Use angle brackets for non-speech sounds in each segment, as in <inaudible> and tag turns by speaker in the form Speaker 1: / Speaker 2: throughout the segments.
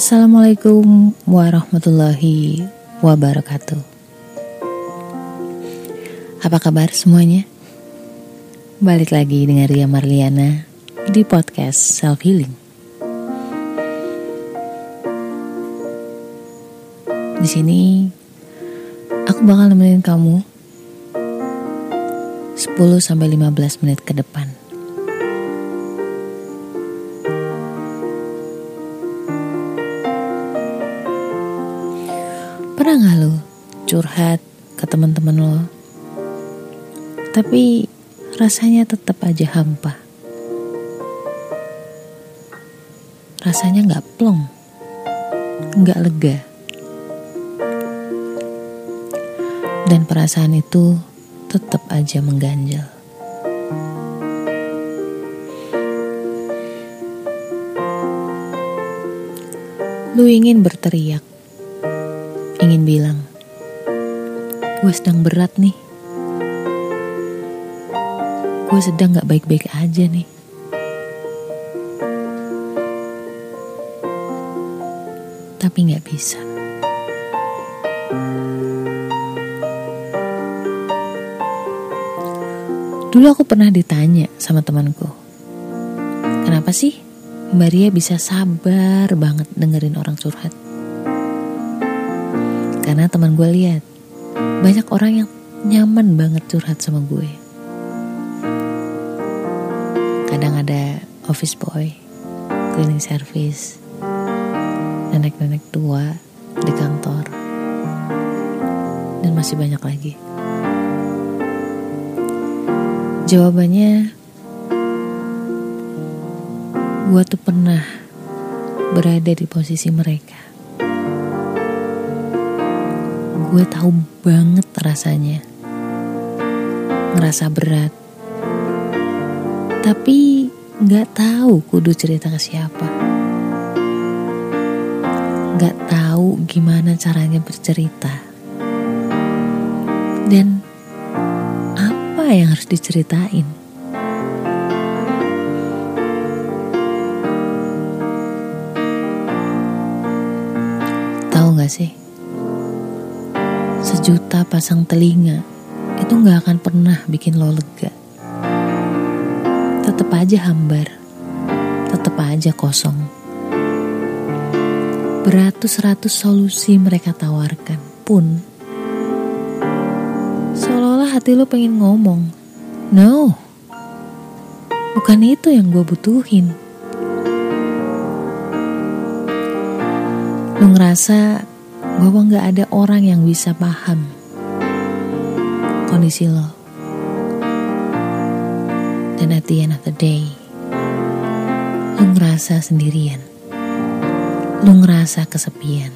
Speaker 1: Assalamualaikum warahmatullahi wabarakatuh. Apa kabar semuanya? Balik lagi dengan Ria Marliana di podcast Self Healing. Di sini aku bakal nemenin kamu 10 sampai 15 menit ke depan. Curhat ke teman-teman lo? Tapi rasanya tetap aja hampa. Rasanya nggak plong, nggak lega. Dan perasaan itu tetap aja mengganjal. Lu ingin berteriak, ingin bilang, gue sedang berat nih. Gue sedang gak baik-baik aja nih. Tapi gak bisa. Dulu aku pernah ditanya sama temanku, kenapa sih Mbak Ria bisa sabar banget dengerin orang curhat? Karena teman gue lihat banyak orang yang nyaman banget curhat sama gue. Kadang ada office boy, cleaning service, nenek-nenek tua di kantor, dan masih banyak lagi. Jawabannya, gue tuh pernah berada di posisi mereka. Gue tahu banget rasanya ngerasa berat, tapi nggak tahu kudu cerita ke siapa. Nggak tahu gimana caranya bercerita. Dan apa yang harus diceritain? Tahu gak sih? Sejuta pasang telinga itu gak akan pernah bikin lo lega. Tetap aja hambar, tetap aja kosong. Beratus-ratus solusi mereka tawarkan pun seolah-olah hati lo pengen ngomong, no, bukan itu yang gue butuhin. Lo ngerasa bahwa gak ada orang yang bisa paham kondisi lo. Dan at the end of the day, lo ngerasa sendirian. Lo ngerasa kesepian.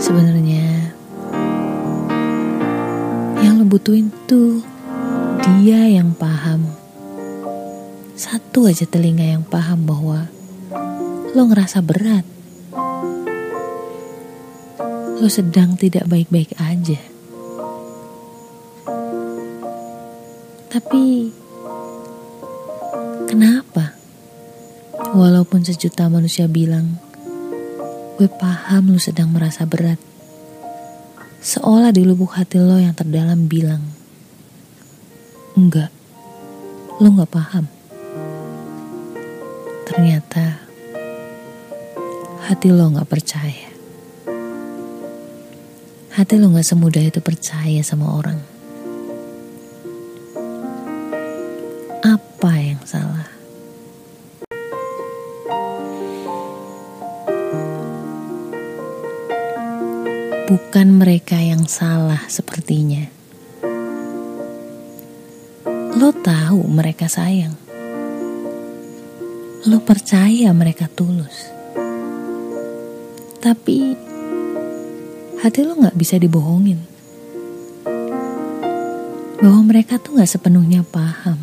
Speaker 1: Sebenarnya yang lo butuhin tuh dia yang paham. Satu aja telinga yang paham bahwa lo ngerasa berat. Lo sedang tidak baik-baik aja. Tapi kenapa? Walaupun sejuta manusia bilang gue paham lu sedang merasa berat. Seolah di lubuk hati lo yang terdalam bilang, enggak, lo gak paham. Ternyata hati lo gak percaya. Hati lo gak semudah itu percaya sama orang. Apa yang salah? bukan mereka yang salah sepertinya. Lo tahu mereka sayang. Lo percaya mereka tulus. Tapi hati lo gak bisa dibohongin. Bahwa mereka tuh gak sepenuhnya paham.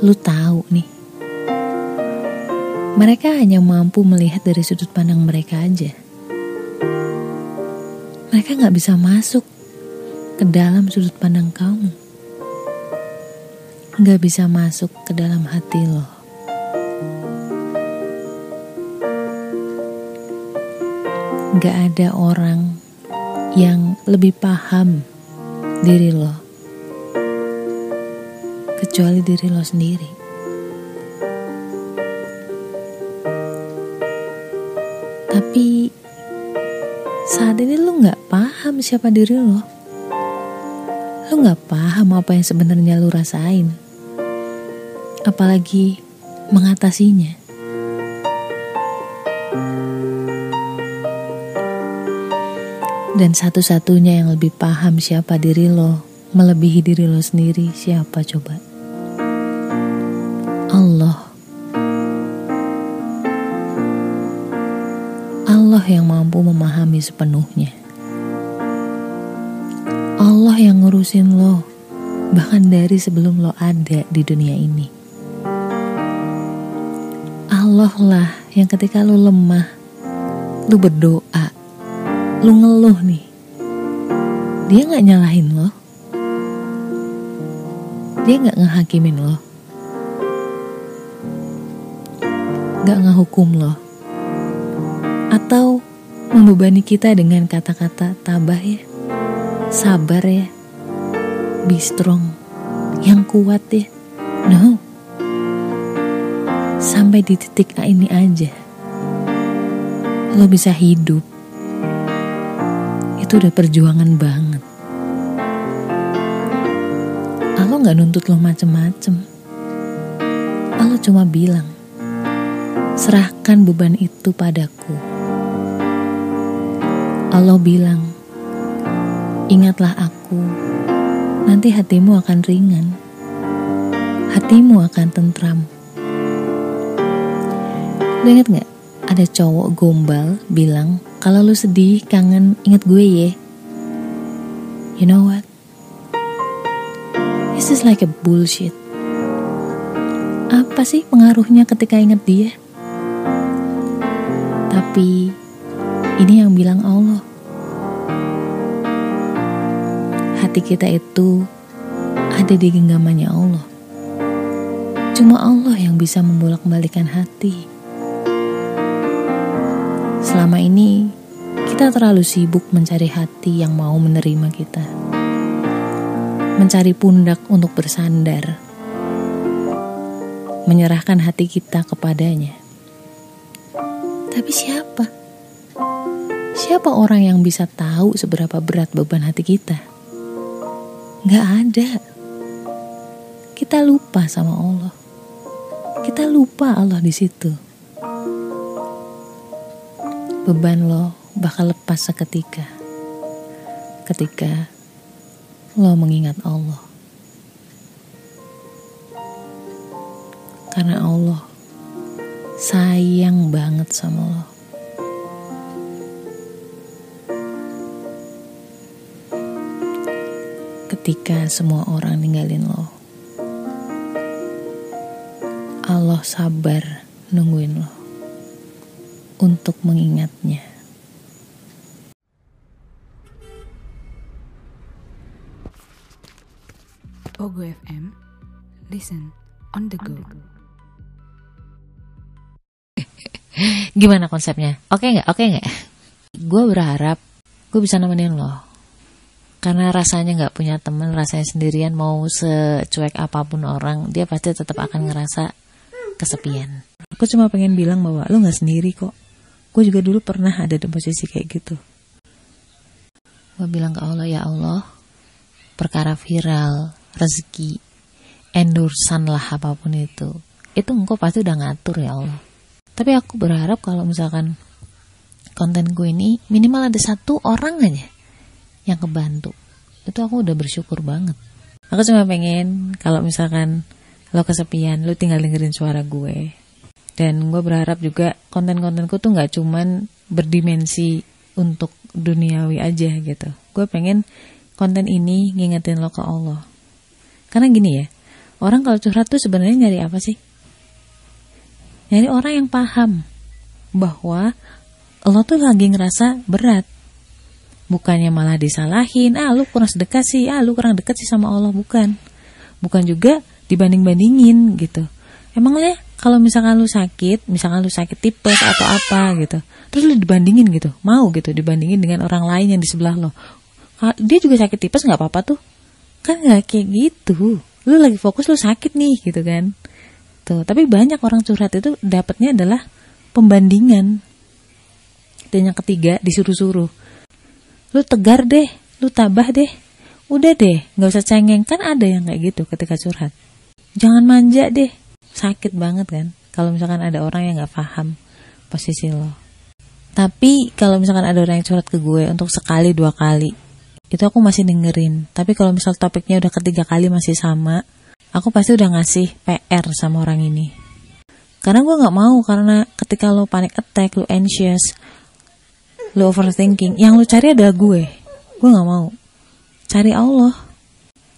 Speaker 1: Lo tahu nih, mereka hanya mampu melihat dari sudut pandang mereka aja. Mereka nggak bisa masuk ke dalam sudut pandang kamu. Gak bisa masuk ke dalam hati lo. Gak ada orang yang lebih paham diri lo kecuali diri lo sendiri. Tapi saat ini lo gak paham siapa diri lo. Lo gak paham apa yang sebenarnya lo rasain. Apalagi mengatasinya. Dan satu-satunya yang lebih paham siapa diri lo, melebihi diri lo sendiri, siapa coba? Allah. Allah yang mampu memahami sepenuhnya. Allah yang ngurusin lo, bahkan dari sebelum lo ada di dunia ini. Allah lah yang ketika lo lemah, lo berdoa, lu ngeluh nih dia nggak nyalahin lo? Dia nggak ngehakimin lo? Nggak ngehukum lo? Atau membebani kita dengan kata-kata tabah ya? Sabar ya? Be strong. Yang kuat ya? No sampai di titik ini aja lo bisa hidup itu udah perjuangan banget. Allah gak nuntut lo macem-macem. Allah cuma bilang, serahkan beban itu padaku. Allah bilang, ingatlah aku, nanti hatimu akan ringan. Hatimu akan tentram. Lo inget gak? Ada cowok gombal bilang kalau lu sedih, kangen, inget gue ya. You know what? This is like a bullshit. Apa sih pengaruhnya ketika inget dia? Tapi ini yang bilang Allah. Hati kita itu ada di genggamannya Allah. Cuma Allah yang bisa membolak-balikan hati. Selama ini kita terlalu sibuk mencari hati yang mau menerima kita. Mencari pundak untuk bersandar. Menyerahkan hati kita kepadanya. Tapi siapa? Siapa orang yang bisa tahu seberapa berat beban hati kita? Gak ada. Kita lupa sama Allah. Kita lupa Allah di situ beban lo bakal lepas seketika ketika lo mengingat Allah. Karena Allah sayang banget sama lo. Ketika semua orang ninggalin lo, Allah sabar nungguin lo untuk mengingatnya.
Speaker 2: Pogo FM, listen on the go. <laughs>
Speaker 1: Gimana konsepnya? Oke nggak? Oke nggak? Gue berharap gue bisa nemenin lo. Karena rasanya nggak punya temen, rasanya sendirian mau secuek apa pun orang, dia pasti tetap akan ngerasa kesepian. Aku cuma pengen bilang bahwa lo nggak sendiri kok gue juga dulu pernah ada di posisi kayak gitu. Gue bilang ke Allah ya Allah perkara viral rezeki endorsan lah apa pun itu itu engkau pasti udah ngatur ya Allah. Tapi aku berharap kalau misalkan konten gue ini minimal ada satu orang aja yang kebantu. Itu aku udah bersyukur banget. Aku cuma pengen kalau misalkan lo kesepian lo tinggal dengerin suara gue dan gue berharap juga konten-kontenku tuh nggak cuman berdimensi untuk duniawi aja gitu. Gue pengen konten ini ngingetin lo ke Allah. Karena gini ya orang kalau curhat tuh sebenarnya nyari apa sih? Nyari orang yang paham bahwa lo tuh lagi ngerasa berat. Bukannya malah disalahin ah lu kurang sedekat sih ah lu kurang dekat sih sama Allah. Bukan. Bukan juga dibanding-bandingin gitu. Emangnya kalau misalkan lu sakit, misalkan lu sakit tipes atau apa gitu, terus lu dibandingin gitu, mau gitu dibandingin dengan orang lain yang di sebelah lo. Dia juga sakit tipes nggak apa-apa tuh, kan nggak kayak gitu. Lu lagi fokus lu sakit nih gitu kan. Tuh, tapi banyak orang curhat itu dapatnya adalah pembandingan. Dan yang ketiga disuruh-suruh. Lu tegar deh, lu tabah deh. Udah deh, nggak usah cengeng kan ada yang kayak gitu ketika curhat. Jangan manja deh, sakit banget kan kalau misalkan ada orang yang nggak paham posisi lo. Tapi kalau misalkan ada orang yang curhat ke gue untuk sekali dua kali itu aku masih dengerin. Tapi kalau misal topiknya udah ketiga kali masih sama aku pasti udah ngasih PR sama orang ini. Karena gue nggak mau karena ketika lo panic attack lo anxious lo overthinking yang lo cari adalah gue. Gue nggak mau. Cari Allah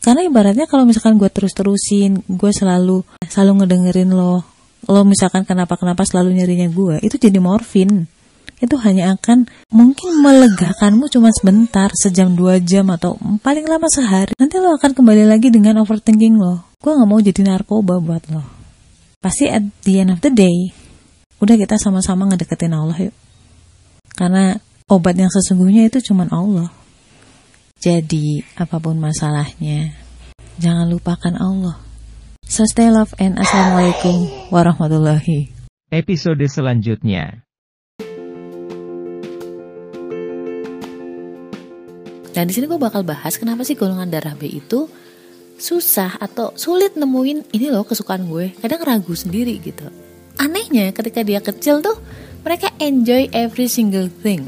Speaker 1: karena ibaratnya kalau misalkan gue terus-terusin gue selalu selalu ngedengerin lo lo misalkan kenapa-kenapa selalu nyarinya gue itu jadi morfin. Itu hanya akan mungkin melegakanmu cuma sebentar sejam dua jam atau paling lama sehari. Nanti lo akan kembali lagi dengan overthinking lo. Gue nggak mau jadi narkoba buat lo. Pasti at the end of the day udah kita sama-sama ngedeketin Allah yuk. Karena obat yang sesungguhnya itu cuma Allah jadi, apa pun masalahnya, jangan lupakan Allah. So stay love and assalamualaikum warahmatullahi.
Speaker 3: Episode selanjutnya.
Speaker 1: Dan di sini gue bakal bahas kenapa sih golongan darah B itu susah atau sulit nemuin ini loh kesukaan gue. Kadang ragu sendiri gitu. Anehnya ketika dia kecil tuh mereka enjoy every single thing